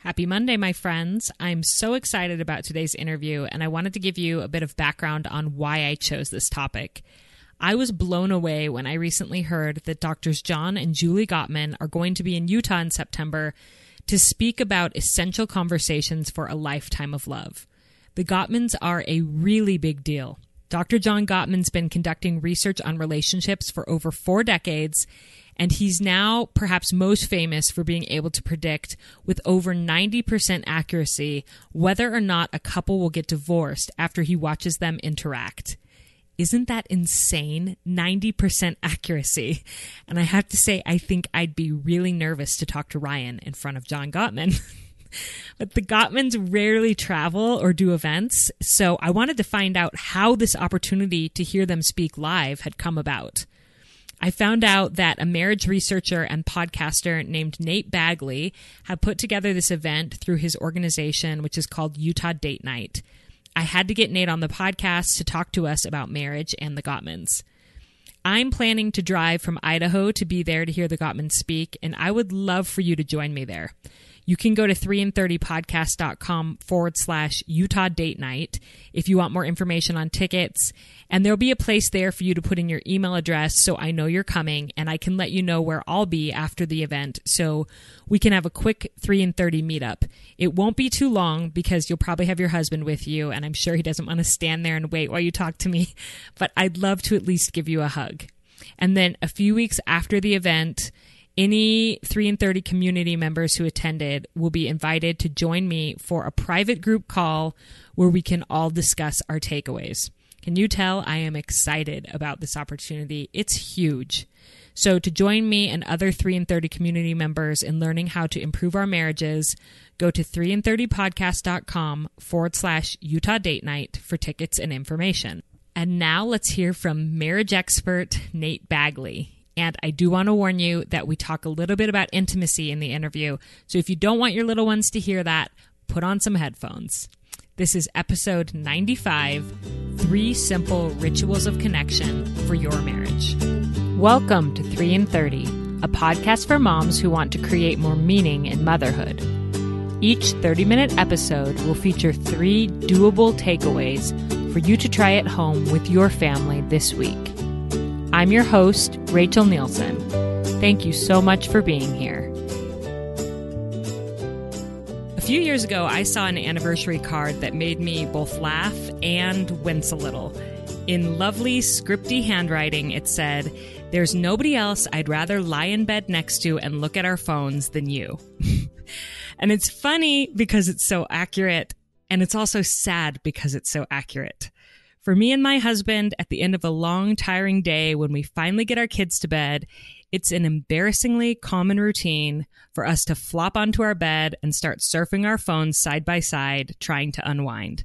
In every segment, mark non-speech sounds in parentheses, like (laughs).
Happy Monday, my friends. I'm so excited about today's interview, and I wanted to give you a bit of background on why I chose this topic. I was blown away when I recently heard that doctors John and Julie Gottman are going to be in Utah in September to speak about essential conversations for a lifetime of love. The Gottmans are a really big deal. Dr. John Gottman's been conducting research on relationships for over four decades, and he's now perhaps most famous for being able to predict with over 90% accuracy whether or not a couple will get divorced after he watches them interact. Isn't that insane? 90% accuracy. And I have to say, I think I'd be really nervous to talk to Ryan in front of John Gottman. (laughs) but the Gottmans rarely travel or do events, so I wanted to find out how this opportunity to hear them speak live had come about. I found out that a marriage researcher and podcaster named Nate Bagley had put together this event through his organization, which is called Utah Date Night. I had to get Nate on the podcast to talk to us about marriage and the Gottmans. I'm planning to drive from Idaho to be there to hear the Gottmans speak, and I would love for you to join me there. You can go to 3and30podcast.com forward slash Utah date night if you want more information on tickets. And there'll be a place there for you to put in your email address so I know you're coming and I can let you know where I'll be after the event so we can have a quick 3 and 30 meetup. It won't be too long because you'll probably have your husband with you and I'm sure he doesn't want to stand there and wait while you talk to me, (laughs) but I'd love to at least give you a hug. And then a few weeks after the event, any 3 and 30 community members who attended will be invited to join me for a private group call where we can all discuss our takeaways. Can you tell I am excited about this opportunity? It's huge. So, to join me and other 3 and 30 community members in learning how to improve our marriages, go to 3and30podcast.com forward slash Utah Date Night for tickets and information. And now let's hear from marriage expert Nate Bagley. And I do want to warn you that we talk a little bit about intimacy in the interview. So if you don't want your little ones to hear that, put on some headphones. This is episode 95 Three Simple Rituals of Connection for Your Marriage. Welcome to 3 and 30, a podcast for moms who want to create more meaning in motherhood. Each 30 minute episode will feature three doable takeaways for you to try at home with your family this week. I'm your host, Rachel Nielsen. Thank you so much for being here. A few years ago, I saw an anniversary card that made me both laugh and wince a little. In lovely, scripty handwriting, it said, There's nobody else I'd rather lie in bed next to and look at our phones than you. (laughs) and it's funny because it's so accurate, and it's also sad because it's so accurate. For me and my husband, at the end of a long, tiring day, when we finally get our kids to bed, it's an embarrassingly common routine for us to flop onto our bed and start surfing our phones side by side, trying to unwind.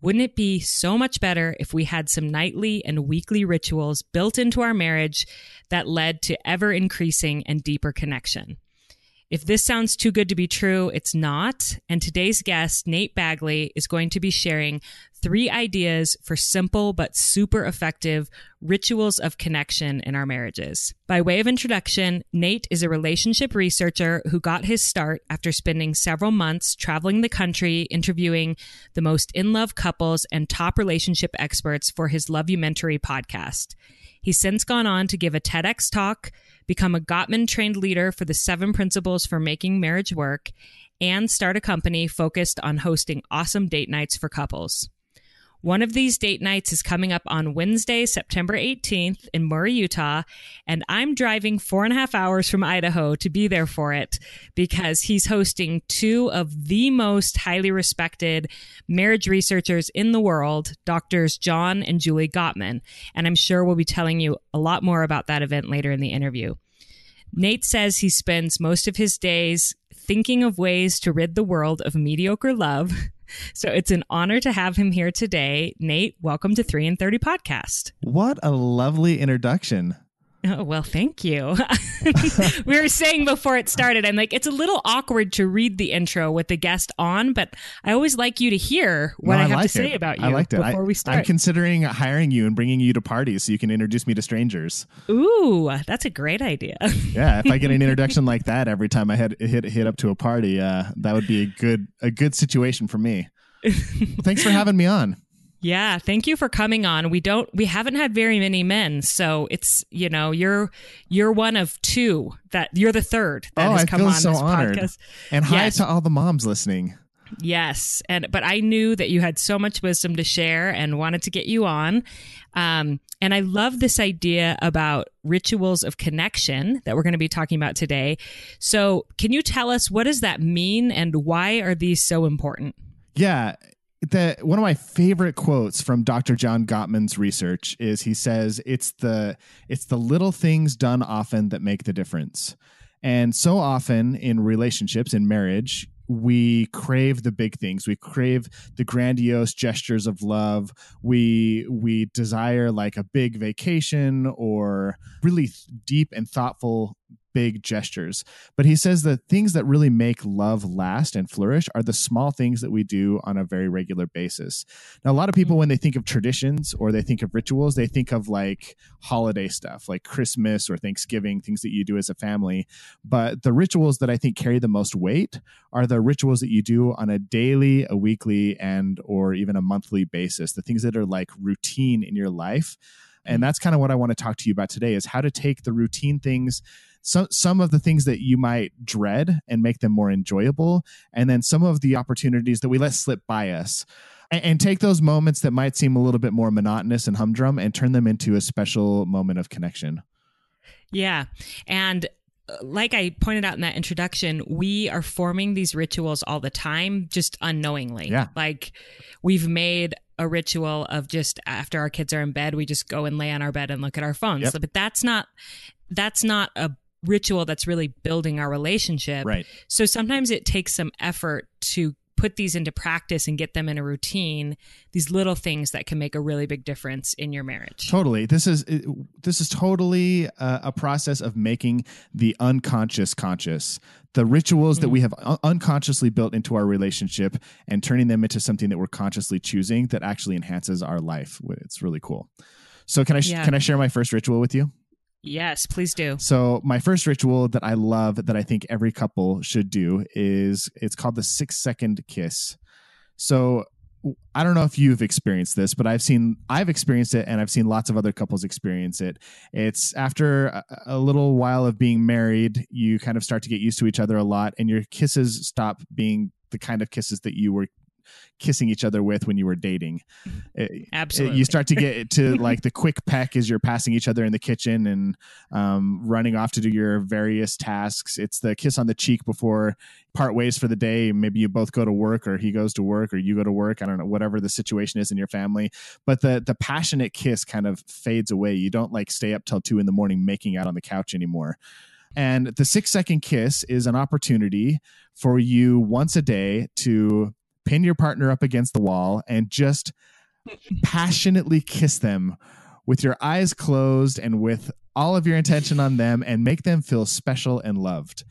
Wouldn't it be so much better if we had some nightly and weekly rituals built into our marriage that led to ever increasing and deeper connection? If this sounds too good to be true, it's not. And today's guest, Nate Bagley, is going to be sharing three ideas for simple but super effective rituals of connection in our marriages. By way of introduction, Nate is a relationship researcher who got his start after spending several months traveling the country interviewing the most in love couples and top relationship experts for his Loveumentary podcast. He's since gone on to give a TEDx talk become a Gottman trained leader for the seven principles for making marriage work, and start a company focused on hosting awesome date nights for couples. One of these date nights is coming up on Wednesday, September 18th in Murray, Utah. And I'm driving four and a half hours from Idaho to be there for it because he's hosting two of the most highly respected marriage researchers in the world, doctors John and Julie Gottman. And I'm sure we'll be telling you a lot more about that event later in the interview. Nate says he spends most of his days thinking of ways to rid the world of mediocre love (laughs) So it's an honor to have him here today. Nate, welcome to 3 and 30 podcast. What a lovely introduction. Oh, well, thank you. (laughs) we were saying before it started, I'm like, it's a little awkward to read the intro with the guest on, but I always like you to hear what no, I, I, have like to say about you I liked it. before I, we start. I'm considering hiring you and bringing you to parties so you can introduce me to strangers. Ooh, that's a great idea. (laughs) yeah, if I get an introduction like that every time I hit hit hit up to a party, uh, that would be a good a good situation for me. well, thanks for having me on. Yeah, thank you for coming on. We don't we haven't had very many men, so it's you know, you're you're one of two that you're the third that oh, has I come feel on so this honored. podcast. And hi yes. to all the moms listening. Yes, and but I knew that you had so much wisdom to share and wanted to get you on. Um, and I love this idea about rituals of connection that we're going to be talking about today. So, can you tell us what does that mean and why are these so important? Yeah, the one of my favorite quotes from Dr. John Gottman's research is he says it's the it's the little things done often that make the difference. And so often in relationships in marriage, we crave the big things. We crave the grandiose gestures of love. We we desire like a big vacation or really deep and thoughtful big gestures. But he says the things that really make love last and flourish are the small things that we do on a very regular basis. Now, a lot of people, mm-hmm. when they think of traditions or they think of rituals, they think of like holiday stuff, like Christmas or Thanksgiving, things that you do as a family. But the rituals that I think carry the most weight are the rituals that you do on a daily, a weekly, and or even a monthly basis. The things that are like routine in your life. And that's kind of what I want to talk to you about today is how to take the routine things some some of the things that you might dread and make them more enjoyable, and then some of the opportunities that we let slip by us. And, and take those moments that might seem a little bit more monotonous and humdrum and turn them into a special moment of connection. Yeah. And uh, like I pointed out in that introduction, we are forming these rituals all the time, just unknowingly. Yeah. Like we've made a ritual of just after our kids are in bed, we just go and lay on our bed and look at our phones. Yep. But that's not that's not a ritual that's really building our relationship. Right. So sometimes it takes some effort to put these into practice and get them in a routine these little things that can make a really big difference in your marriage. Totally. This is this is totally a, a process of making the unconscious conscious. The rituals mm-hmm. that we have un- unconsciously built into our relationship and turning them into something that we're consciously choosing that actually enhances our life. It's really cool. So can i sh- yeah. can i share my first ritual with you Yes, please do. So, my first ritual that I love that I think every couple should do is it's called the six second kiss. So, I don't know if you've experienced this, but I've seen I've experienced it and I've seen lots of other couples experience it. It's after a, a little while of being married, you kind of start to get used to each other a lot and your kisses stop being the kind of kisses that you were kissing each other with when you were dating. Mm-hmm. Eh, eh, Absolutely. you start to get (laughs) to like the quick peck as you're passing each other in the kitchen and um, running off to do your various tasks. It's the kiss on the cheek before part ways for the day. Maybe you both go to work or he goes to work or you go to work. I don't know, whatever the situation is in your family. But the the passionate kiss kind of fades away. You don't like stay up till two in the morning making out on the couch anymore. And the six second kiss is an opportunity for you once a day to pin your partner up against the wall and just passionately kiss them with your eyes closed and with all of your intention on them and make them feel special and loved.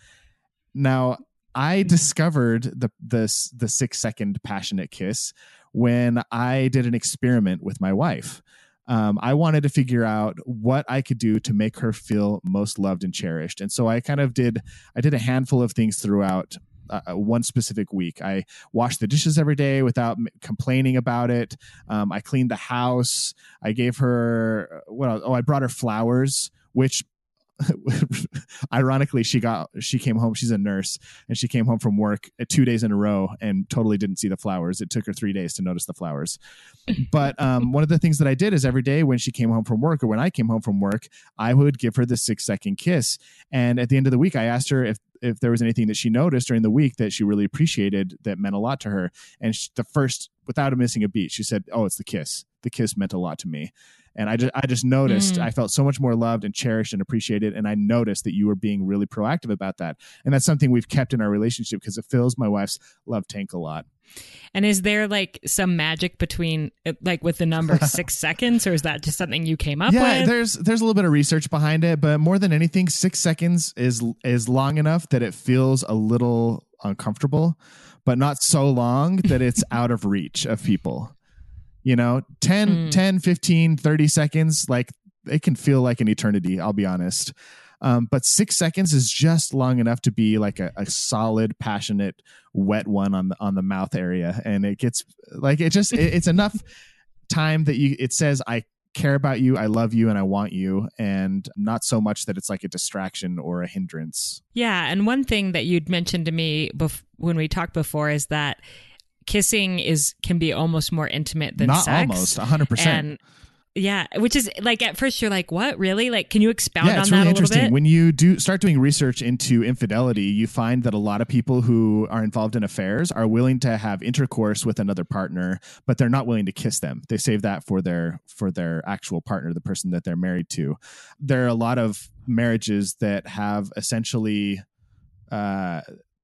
Now, I discovered the the the 6 second passionate kiss when I did an experiment with my wife. Um, I wanted to figure out what I could do to make her feel most loved and cherished. And so I kind of did I did a handful of things throughout uh, one specific week. I washed the dishes every day without m- complaining about it. Um, I cleaned the house. I gave her uh, what? Oh, I brought her flowers, which (laughs) ironically she got she came home she's a nurse and she came home from work uh, two days in a row and totally didn't see the flowers it took her three days to notice the flowers (laughs) but um, one of the things that i did is every day when she came home from work or when i came home from work i would give her the six second kiss and at the end of the week i asked her if if there was anything that she noticed during the week that she really appreciated that meant a lot to her. And she, the first, without missing a beat, she said, "Oh, it's the kiss. The kiss meant a lot to me." And I just I just noticed mm. I felt so much more loved and cherished and appreciated. And I noticed that you were being really proactive about that. And that's something we've kept in our relationship because it fills my wife's love tank a lot. And is there like some magic between like with the number (laughs) six seconds, or is that just something you came up yeah, with? there's there's a little bit of research behind it, but more than anything, six seconds is is long enough that it feels a little uncomfortable, but not so long that it's out of reach of people. You know, 10, mm. 10, 15, 30 seconds, like it can feel like an eternity, I'll be honest. Um, but six seconds is just long enough to be like a, a, solid, passionate, wet one on the on the mouth area, and it gets like it just it, it's (laughs) enough time that you it says I care about you, I love you, and I want you, and not so much that it's like a distraction or a hindrance. Yeah, and one thing that you'd mentioned to me bef- when we talked before is that kissing is can be almost more intimate than sex. not sex. almost 100%. And yeah, which is like at first you're like, what really? Like, can you expound yeah, on it's that really a interesting. bit? When you do start doing research into infidelity, you find that a lot of people who are involved in affairs are willing to have intercourse with another partner, but they're not willing to kiss them. They save that for their for their actual partner, the person that they're married to. There are a lot of marriages that have essentially uh,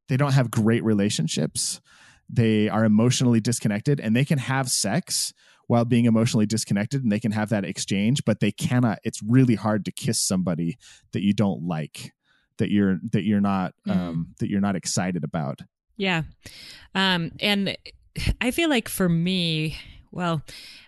they don't have great relationships. They are emotionally disconnected, and they can have sex while being emotionally disconnected and they can have that exchange but they cannot it's really hard to kiss somebody that you don't like that you're that you're not mm. um that you're not excited about yeah um and i feel like for me well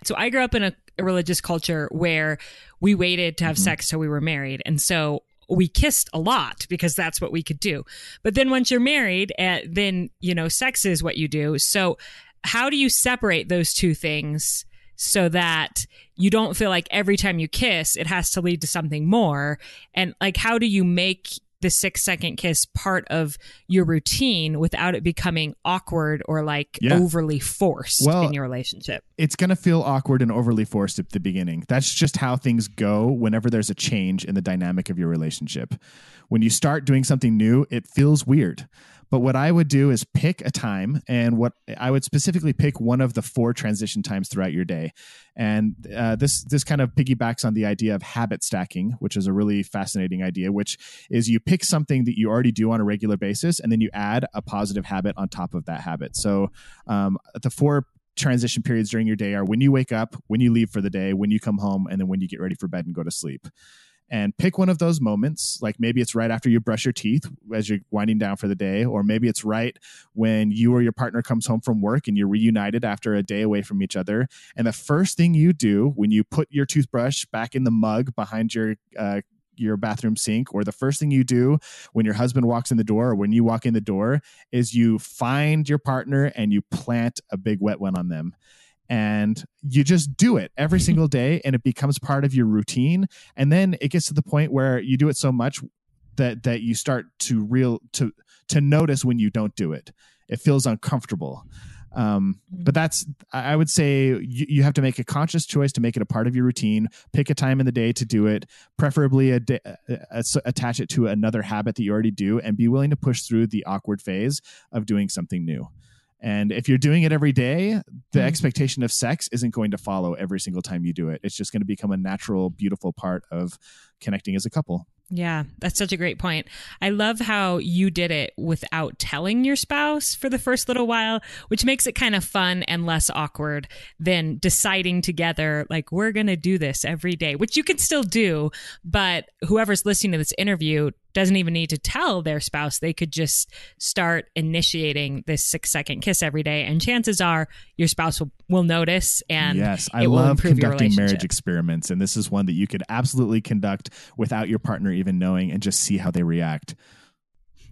so i grew up in a, a religious culture where we waited to have mm-hmm. sex till we were married and so we kissed a lot because that's what we could do. But then once you're married, uh, then, you know, sex is what you do. So how do you separate those two things so that you don't feel like every time you kiss, it has to lead to something more? And like, how do you make the six second kiss part of your routine without it becoming awkward or like yeah. overly forced well, in your relationship. It's going to feel awkward and overly forced at the beginning. That's just how things go whenever there's a change in the dynamic of your relationship. When you start doing something new, it feels weird. But what I would do is pick a time, and what I would specifically pick one of the four transition times throughout your day. And uh, this this kind of piggybacks on the idea of habit stacking, which is a really fascinating idea. Which is you pick something that you already do on a regular basis, and then you add a positive habit on top of that habit. So um, the four transition periods during your day are when you wake up, when you leave for the day, when you come home, and then when you get ready for bed and go to sleep and pick one of those moments. Like maybe it's right after you brush your teeth as you're winding down for the day, or maybe it's right when you or your partner comes home from work and you're reunited after a day away from each other. And the first thing you do when you put your toothbrush back in the mug behind your uh, your bathroom sink or the first thing you do when your husband walks in the door or when you walk in the door is you find your partner and you plant a big wet one on them and you just do it every single day and it becomes part of your routine. And then it gets to the point where you do it so much that that you start to real to to notice when you don't do it. It feels uncomfortable. Um, but that's i would say you, you have to make a conscious choice to make it a part of your routine. Pick a time in the day to do it preferably a, day, a, a, attach it to another habit that you already do and be willing to push through the awkward phase of doing something new and if you're doing it every day, the mm. expectation of sex isn't going to follow every single time you do it. It's just going to become a natural, beautiful part of connecting as a couple. Yeah, that's such a great point. I love how you did it without telling your spouse for the first little while, which makes it kind of fun and less awkward than deciding together, like, we're going to do this every day, which you can still do. But whoever's listening to this interview doesn't even need to tell their spouse. They could just start initiating this six second kiss every day. And chances are your spouse will, will notice and yes, I love conducting marriage experiments. And this is one that you could absolutely conduct without your partner even knowing and just see how they react.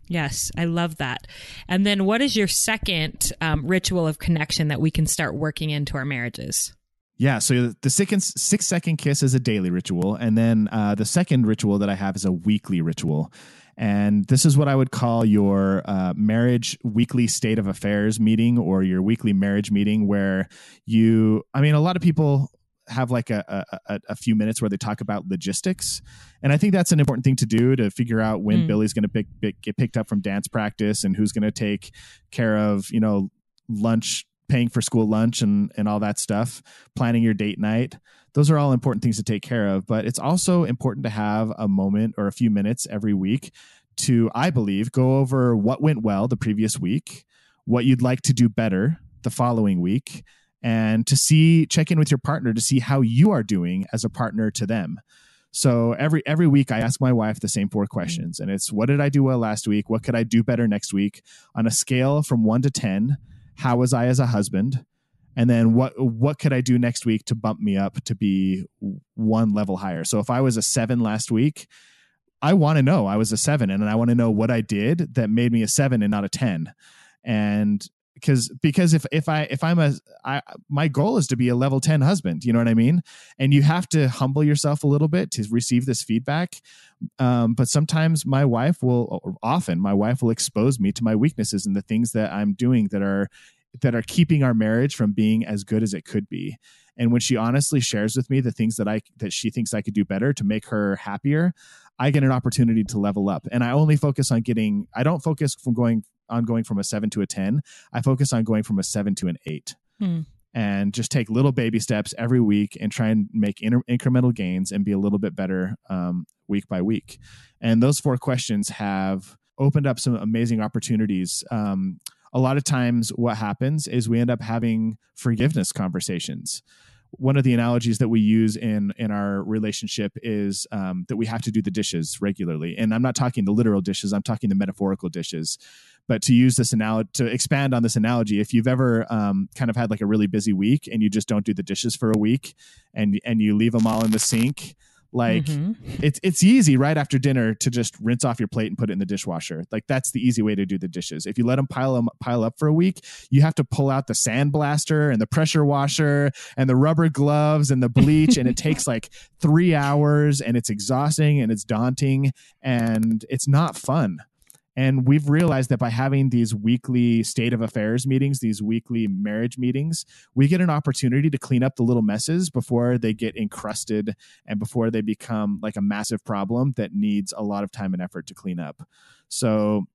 Yes, I love that. And then what is your second um, ritual of connection that we can start working into our marriages? Yeah, so the six, six second kiss is a daily ritual. And then uh, the second ritual that I have is a weekly ritual. And this is what I would call your uh, marriage weekly state of affairs meeting or your weekly marriage meeting, where you, I mean, a lot of people have like a, a, a, few minutes where they talk about logistics. And I think that's an important thing to do to figure out when mm. Billy's going to get picked up from dance practice and who's going to take care of, you know, lunch paying for school lunch and and all that stuff, planning your date night. Those are all important things to take care of, but it's also important to have a moment or a few minutes every week to I believe go over what went well the previous week, what you'd like to do better the following week, and to see check in with your partner to see how you are doing as a partner to them. So every every week I ask my wife the same four questions and it's what did I do well last week? What could I do better next week? On a scale from 1 to 10, how was I as a husband? And then what what could I do next week to bump me up to be one level higher? So if I was a 7 last week, I want to know I was a 7 and I want to know what I did that made me a 7 and not a 10. And because because if if I if I'm a I my goal is to be a level 10 husband, you know what I mean? And you have to humble yourself a little bit to receive this feedback. Um, but sometimes my wife will often my wife will expose me to my weaknesses and the things that I'm doing that are that are keeping our marriage from being as good as it could be. And when she honestly shares with me the things that I that she thinks I could do better to make her happier, I get an opportunity to level up. And I only focus on getting I don't focus from going on going from a seven to a 10. I focus on going from a seven to an eight. Hmm. And just take little baby steps every week and try and make inter- incremental gains and be a little bit better um, week by week. And those four questions have opened up some amazing opportunities. Um, a lot of times, what happens is we end up having forgiveness conversations one of the analogies that we use in in our relationship is um, that we have to do the dishes regularly. And i'm not talking the literal dishes i'm talking the metaphorical dishes. But to use this analogy to expand on this analogy if you've ever um, kind of had like a really busy week and you just don't do the dishes for a week and and you leave them all in the sink like mm-hmm. it's it's easy right after dinner to just rinse off your plate and put it in the dishwasher. Like that's the easy way to do the dishes. If you let them pile them pile up for a week, you have to pull out the sandblaster and the pressure washer and the rubber gloves and the bleach and it (laughs) takes like 3 hours and it's exhausting and it's daunting and it's not fun. And we've realized that by having these weekly state of affairs meetings, these weekly marriage meetings, we get an opportunity to clean up the little messes before they get encrusted and before they become like a massive problem that needs a lot of time and effort to clean up. So,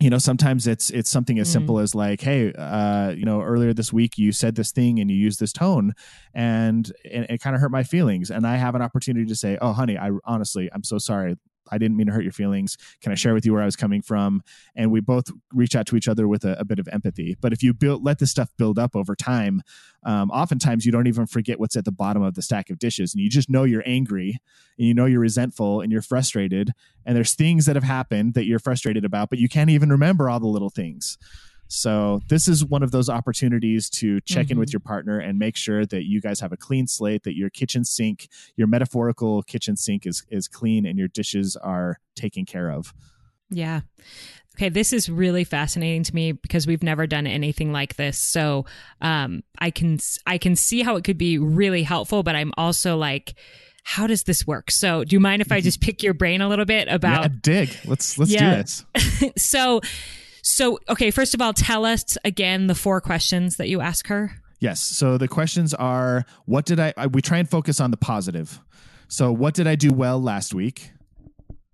you know sometimes it's it's something as mm. simple as like hey uh you know earlier this week you said this thing and you used this tone and, and it kind of hurt my feelings and i have an opportunity to say oh honey i honestly i'm so sorry I didn't mean to hurt your feelings. Can I share with you where I was coming from? And we both reach out to each other with a, a bit of empathy. But if you build, let this stuff build up over time, um, oftentimes you don't even forget what's at the bottom of the stack of dishes, and you just know you're angry, and you know you're resentful, and you're frustrated, and there's things that have happened that you're frustrated about, but you can't even remember all the little things. So this is one of those opportunities to check mm-hmm. in with mm-hmm. your partner and make sure that you guys have a clean slate, that your kitchen sink, your metaphorical kitchen sink is is clean and your dishes are taken care of. Yeah. Okay, this is really fascinating to me because we've never done anything like this. So, um, I can I can see how it could be really helpful, but I'm also like how does this work? So, do you mind if I just pick your brain a little bit about yeah, dig? Let's let's yeah. do this. (laughs) so, so, okay, first of all, tell us again the four questions that you ask her. Yes. So the questions are what did I, I we try and focus on the positive. So, what did I do well last week?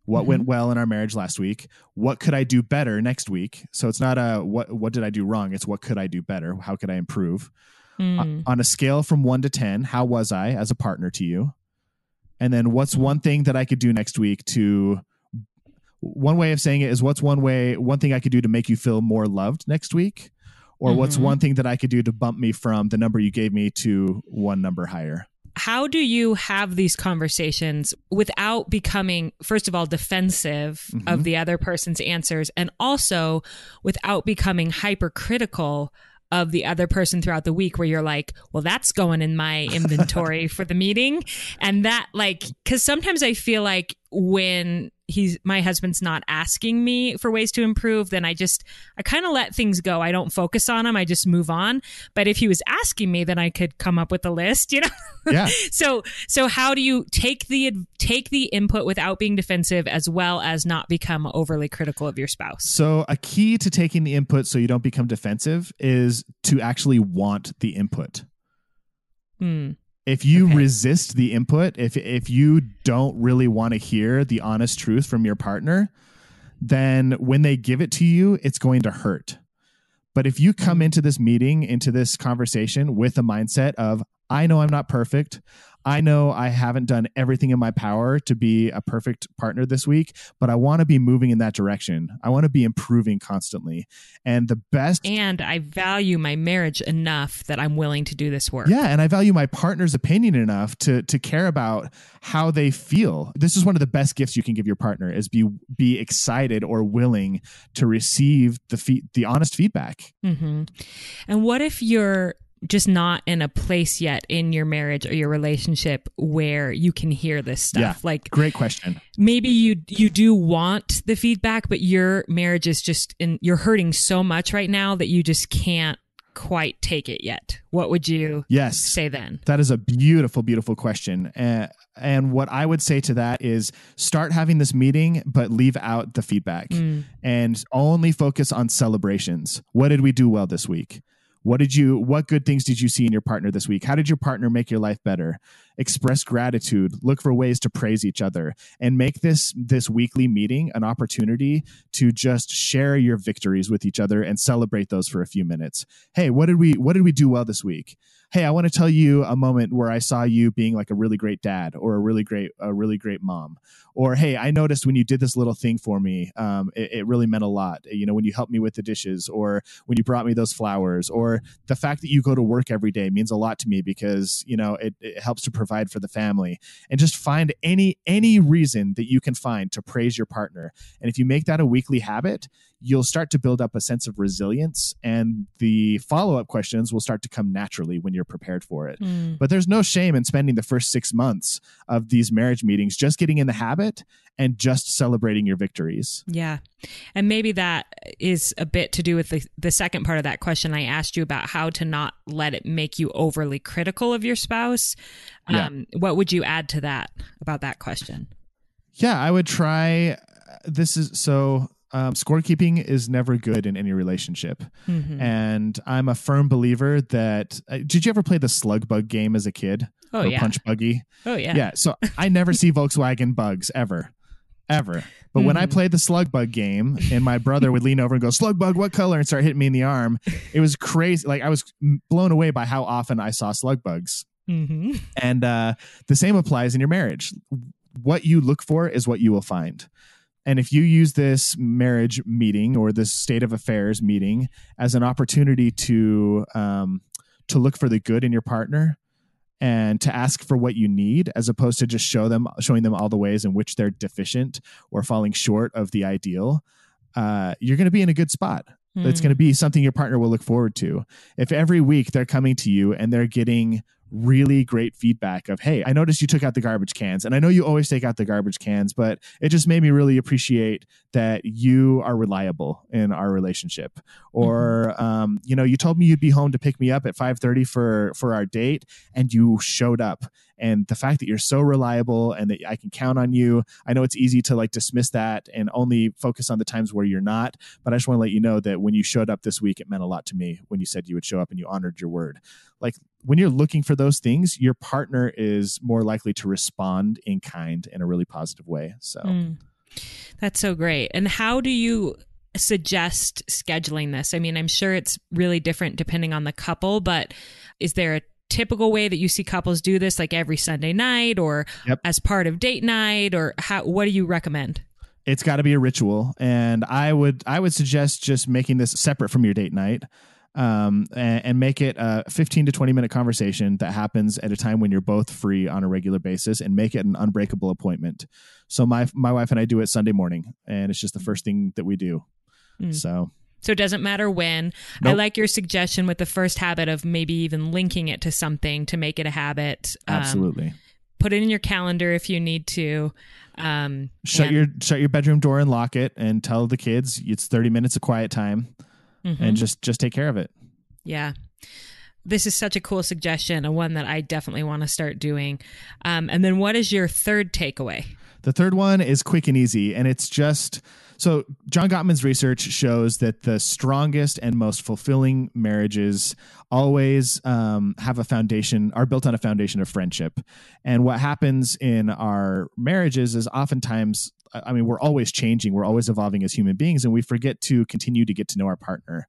What mm-hmm. went well in our marriage last week? What could I do better next week? So it's not a what what did I do wrong? It's what could I do better? How could I improve? Mm. Uh, on a scale from 1 to 10, how was I as a partner to you? And then what's one thing that I could do next week to one way of saying it is what's one way one thing i could do to make you feel more loved next week or mm-hmm. what's one thing that i could do to bump me from the number you gave me to one number higher how do you have these conversations without becoming first of all defensive mm-hmm. of the other person's answers and also without becoming hypercritical of the other person throughout the week where you're like, well, that's going in my (laughs) inventory for the meeting. And that, like, because sometimes I feel like when he's my husband's not asking me for ways to improve then i just i kind of let things go. I don't focus on them i just move on. But if he was asking me then i could come up with a list you know? Yeah. (laughs) So so how do you take the take the input without being defensive as well as not become overly critical of your spouse? So a key to taking the input so you don't become defensive is to actually want the input. Hmm if you okay. resist the input if if you don't really want to hear the honest truth from your partner then when they give it to you it's going to hurt But if you come mm. into this meeting, into this conversation with a mindset of, I know I'm not perfect. I know I haven't done everything in my power to be a perfect partner this week, but I want to be moving in that direction. I want to be improving constantly. And the best. And I value my marriage enough that I'm willing to do this work. Yeah. And I value my partner's opinion enough to, to care about how they feel. This is one of the best gifts you can give your partner is be, be excited or willing to receive the, fe- the honest feedback. Mm-hmm. And what if you're just not in a place yet in your marriage or your relationship where you can hear this stuff. Yeah, like great question. maybe you you do want the feedback but your marriage is just in you're hurting so much right now that you just can't quite take it yet. What would you yes. say then? That is a beautiful beautiful question. Uh, and what i would say to that is start having this meeting but leave out the feedback mm. and only focus on celebrations. What did we do well this week what did you what good things did you see in your partner this week? How did your partner make your life better? Express gratitude, look for ways to praise each other and make this this weekly meeting an opportunity to just share your victories with each other and celebrate those for a few minutes. Hey, what did we what did we do well this week? Hey, I want to tell you a moment where I saw you being like a really great dad or a really great, a really great mom. Or, hey, I noticed when you did this little thing for me, um, it, it, really meant a lot. You know, when you helped me with the dishes or when you brought me those flowers or the fact that you go to work every day means a lot to me because, you know, it, it helps to provide for the family. And just find any, any reason that you can find to praise your partner. And if you make that a weekly habit, you'll start to build up a sense of resilience and the follow-up questions will start to come naturally when you're prepared for it. Mm. but there's no shame in spending the first six months of these marriage meetings just getting in the habit and just celebrating your victories. Yeah. And maybe that is a bit to do with the, the second part of that question i asked you about how to not let it make you overly critical of your spouse. Yeah. Um, what would you add to that about that question? Yeah i would try this is so um, scorekeeping is never good in any relationship. Mm-hmm. And I'm a firm believer that. Uh, did you ever play the slug bug game as a kid? Oh, or yeah. Punch buggy? Oh, yeah. Yeah. So I never see Volkswagen bugs ever. Ever. But mm-hmm. when I mm-hmm. played the slug bug game and my brother would lean over and go, Slug bug, what color? and start hitting me in the arm, it was crazy. Like I was blown away by how often I saw slug bugs. Mm-hmm. And uh, the same applies in your marriage. What you look for is what you will find. And if you use this marriage meeting or this state of affairs meeting as an opportunity to um, to look for the good in your partner and to ask for what you need, as opposed to just show them showing them all the ways in which they're deficient or falling short of the ideal, uh, you're going to be in a good spot. Mm. It's going to be something your partner will look forward to. If every week they're coming to you and they're getting really great feedback of, hey, I noticed you took out the garbage cans. And I know you always take out the garbage cans, but it just made me really appreciate that you are reliable in our relationship. Or, mm-hmm. um, you know, you told me you'd be home to pick me up at 5.30 for, for our date and you showed up and the fact that you're so reliable and that I can count on you. I know it's easy to like dismiss that and only focus on the times where you're not, but I just want to let you know that when you showed up this week, it meant a lot to me when you said you would show up and you honored your word. Like when you're looking for those things, your partner is more likely to respond in kind in a really positive way. So mm. that's so great. And how do you suggest scheduling this? I mean, I'm sure it's really different depending on the couple, but is there a typical way that you see couples do this like every Sunday night or yep. as part of date night or how what do you recommend? It's got to be a ritual and I would I would suggest just making this separate from your date night. Um, and, and, make it a 15 to 20 minute conversation that happens at a time when you're both free on a regular basis and make it an unbreakable appointment. So my my wife and I do it Sunday morning and it's just the first thing that we do. Mm. So so it doesn't matter when. Nope. I like your suggestion with the first habit of maybe even linking it to something to make it a habit. Um, Absolutely. Put it in your calendar if you need to. Um, shut your shut your bedroom door and lock it, and tell the kids it's thirty minutes of quiet time, mm-hmm. and just just take care of it. Yeah this is such a cool suggestion, a one that I definitely want to start doing. Um, and then, what is your third takeaway? The third one is quick and easy, and it's just so John Gottman's research shows that the strongest and most fulfilling marriages always um, have a foundation, are built on a foundation of friendship. And what happens in our marriages is oftentimes, I mean, we're always changing, we're always evolving as human beings, and we forget to continue to get to know our partner.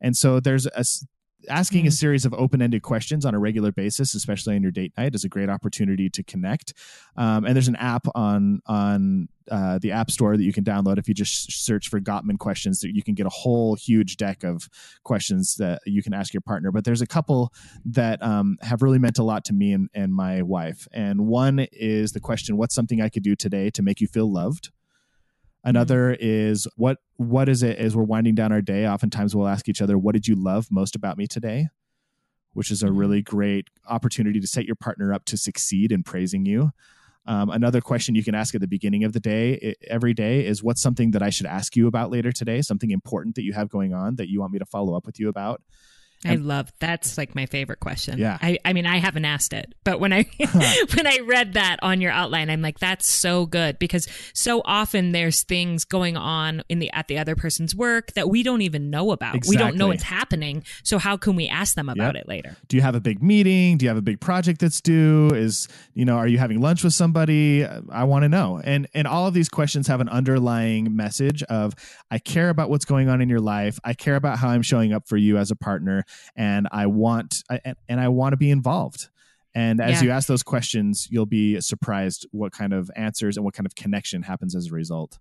And so there's a asking mm. a series of open-ended questions on a regular basis especially on your date night is a great opportunity to connect. Um, and there's an app on on uh, the app store that you can download. If you just search for gottman questions that you can get a whole huge deck of questions that you can ask your partner. But there's a couple that um, have really meant a lot to me and, and my wife. And one is the question what's something i could do today to make you feel loved Another mm-hmm. is what what is it as we're winding down our day? Oftentimes we'll ask each other, what did you love most about me today? Which is a mm-hmm. really great opportunity to set your partner up to succeed in praising you. Um, another question you can ask at the beginning of the day, every day, is what's something that I should ask you about later today? Something important that you have going on that you want me to follow up with you about. I love that's like my favorite question. Yeah. I, I mean I haven't asked it, but when I (laughs) when I read that on your outline, I'm like, that's so good because so often there's things going on in the at the other person's work that we don't even know about. Exactly. We don't know it's happening. So how can we ask them about yep. it later? Do you have a big meeting? Do you have a big project that's due? Is you know, are you having lunch with somebody? I want to know. And and all of these questions have an underlying message of I care about what's going on in your life. I care about how I'm showing up for you as a partner and I want I, and I want to be involved. And as yeah. you ask those questions, you'll be surprised what kind of answers and what kind of connection happens as a result.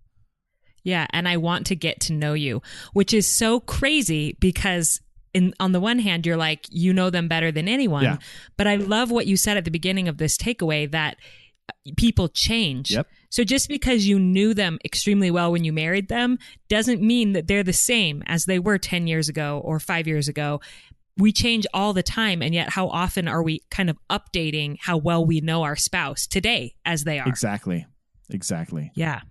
Yeah, and I want to get to know you, which is so crazy because in on the one hand you're like you know them better than anyone, yeah. but I love what you said at the beginning of this takeaway that people change. Yep. So just because you knew them extremely well when you married them doesn't mean that they're the same as they were 10 years ago or 5 years ago. We change all the time and yet how often are we kind of updating how well we know our spouse today as they are? Exactly. Exactly. Yeah.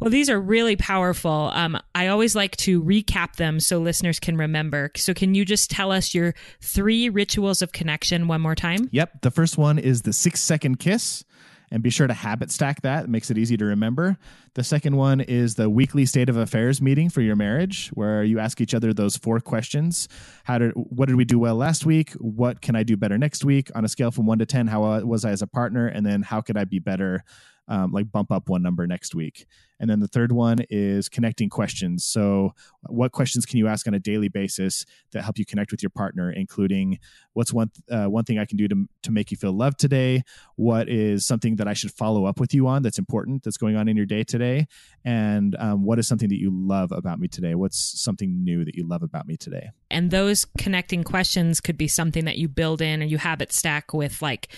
Well, these are really powerful. Um, I always like to recap them so listeners can remember. So, can you just tell us your three rituals of connection one more time? Yep. The first one is the six second kiss and be sure to habit stack that. It makes it easy to remember. The second one is the weekly state of affairs meeting for your marriage, where you ask each other those four questions: How did what did we do well last week? What can I do better next week? On a scale from one to ten, how was I as a partner? And then how could I be better um, like bump up one number next week. And then the third one is connecting questions. So, what questions can you ask on a daily basis that help you connect with your partner, including what's one uh, one thing I can do to to make you feel loved today? What is something that I should follow up with you on that's important that's going on in your day today? And um, what is something that you love about me today? What's something new that you love about me today? And those connecting questions could be something that you build in and you habit stack with like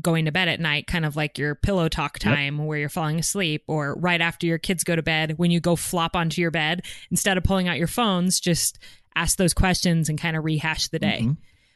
going to bed at night, kind of like your pillow talk time yep. where you're falling asleep, or right after your kids go to bed, when you go flop onto your bed, instead of pulling out your phones, just ask those questions and kind of rehash the day. Mm-hmm.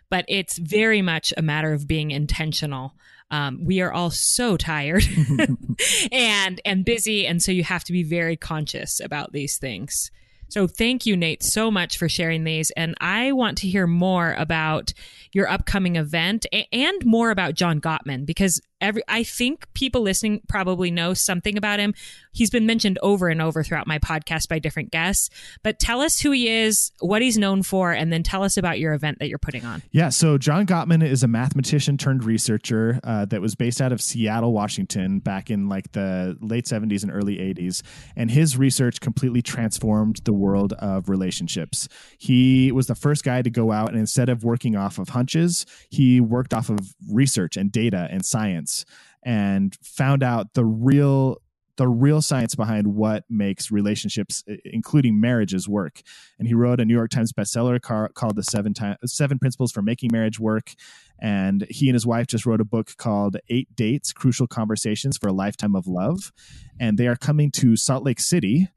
But it's very much a matter of being intentional. Um, we are all so tired (laughs) (laughs) and and busy, and so you have to be very conscious about these things. So thank you, Nate, so much for sharing these. And I want to hear more about your upcoming event and more about John Gottman because every I think people listening probably know something about him. He's been mentioned over and over throughout my podcast by different guests. But tell us who he is, what he's known for, and then tell us about your event that you're putting on. Yeah, so John Gottman is a mathematician turned researcher uh, that was based out of Seattle, Washington, back in like the late 70s and early 80s, and his research completely transformed the world of relationships. He was the first guy to go out and instead of working off of hunches, he worked off of research and data and science science and found out the real the real science behind what makes relationships, including marriages, work. And he wrote a New York Times bestseller called "The Seven Time, Seven Principles for Making Marriage Work." And he and his wife just wrote a book called Eight Dates: Crucial Conversations for a Lifetime of Love. And they are coming to Salt Lake City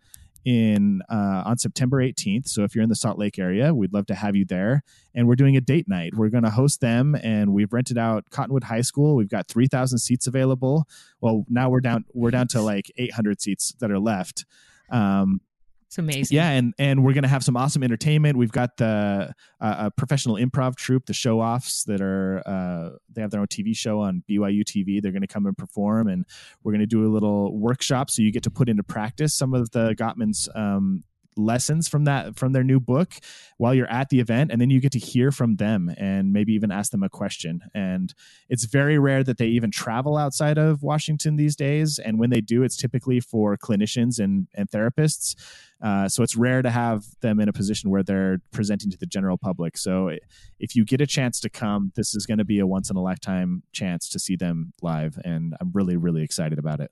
in uh, on September 18th. So if you're in the Salt Lake area, we'd love to have you there. And we're doing a date night. We're going to host them, and we've rented out Cottonwood High School. We've got 3,000 seats available. Well, now we're down we're down to like 800 seats that are left. Um, it's amazing. Yeah, and and we're gonna have some awesome entertainment. We've got the uh, a professional improv troupe, the show offs that are uh, they have their own TV show on BYU TV. They're gonna come and perform, and we're gonna do a little workshop so you get to put into practice some of the Gottman's um, lessons from that from their new book while you're at the event and then you get to hear from them and maybe even ask them a question. And it's very rare that they even travel outside of washington these days. And when they do it's typically for clinicians and, and therapists. Uh, so it's rare to have them in a position where they're presenting to the general public. So if you get a chance to come this is going to be a once in a lifetime chance to see them live and i'm really really excited about it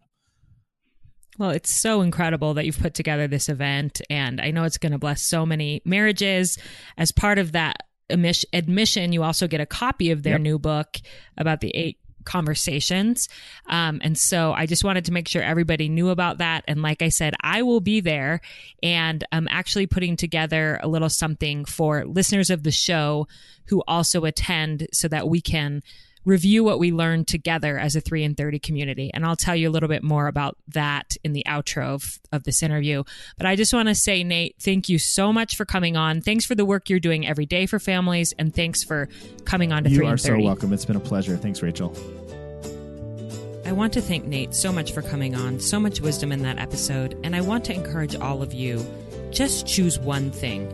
well, it's so incredible that you've put together this event, and I know it's going to bless so many marriages. As part of that admission, you also get a copy of their yep. new book about the eight conversations. Um, and so I just wanted to make sure everybody knew about that. And like I said, I will be there and I'm actually putting together a little something for listeners of the show who also attend so that we can review what we learned together as a 3 in 30 community. And I'll tell you a little bit more about that in the outro of, of this interview. But I just want to say, Nate, thank you so much for coming on. Thanks for the work you're doing every day for families. And thanks for coming on to you 3 in 30. You are so welcome. It's been a pleasure. Thanks, Rachel. I want to thank Nate so much for coming on, so much wisdom in that episode. And I want to encourage all of you just choose one thing.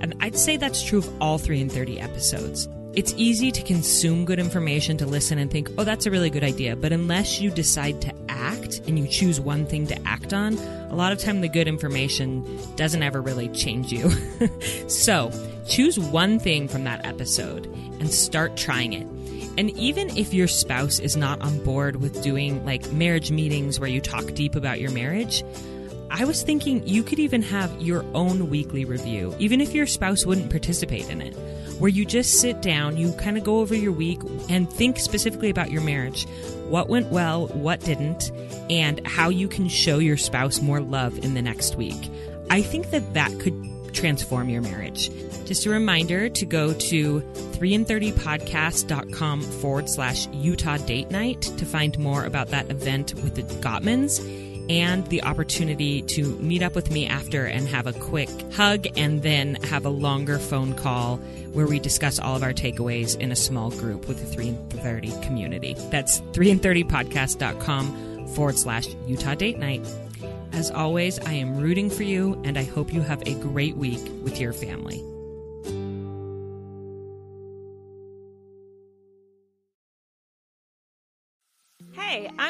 And I'd say that's true of all 3 in 30 episodes. It's easy to consume good information, to listen and think, oh, that's a really good idea. But unless you decide to act and you choose one thing to act on, a lot of time the good information doesn't ever really change you. (laughs) so choose one thing from that episode and start trying it. And even if your spouse is not on board with doing like marriage meetings where you talk deep about your marriage, I was thinking you could even have your own weekly review, even if your spouse wouldn't participate in it where you just sit down, you kind of go over your week and think specifically about your marriage. What went well, what didn't, and how you can show your spouse more love in the next week. I think that that could transform your marriage. Just a reminder to go to 3in30podcast.com forward slash Utah date night to find more about that event with the Gottmans and the opportunity to meet up with me after and have a quick hug and then have a longer phone call where we discuss all of our takeaways in a small group with the 3 in 30 community. That's 3in30podcast.com forward slash Utah date night. As always, I am rooting for you and I hope you have a great week with your family. Hey, I'm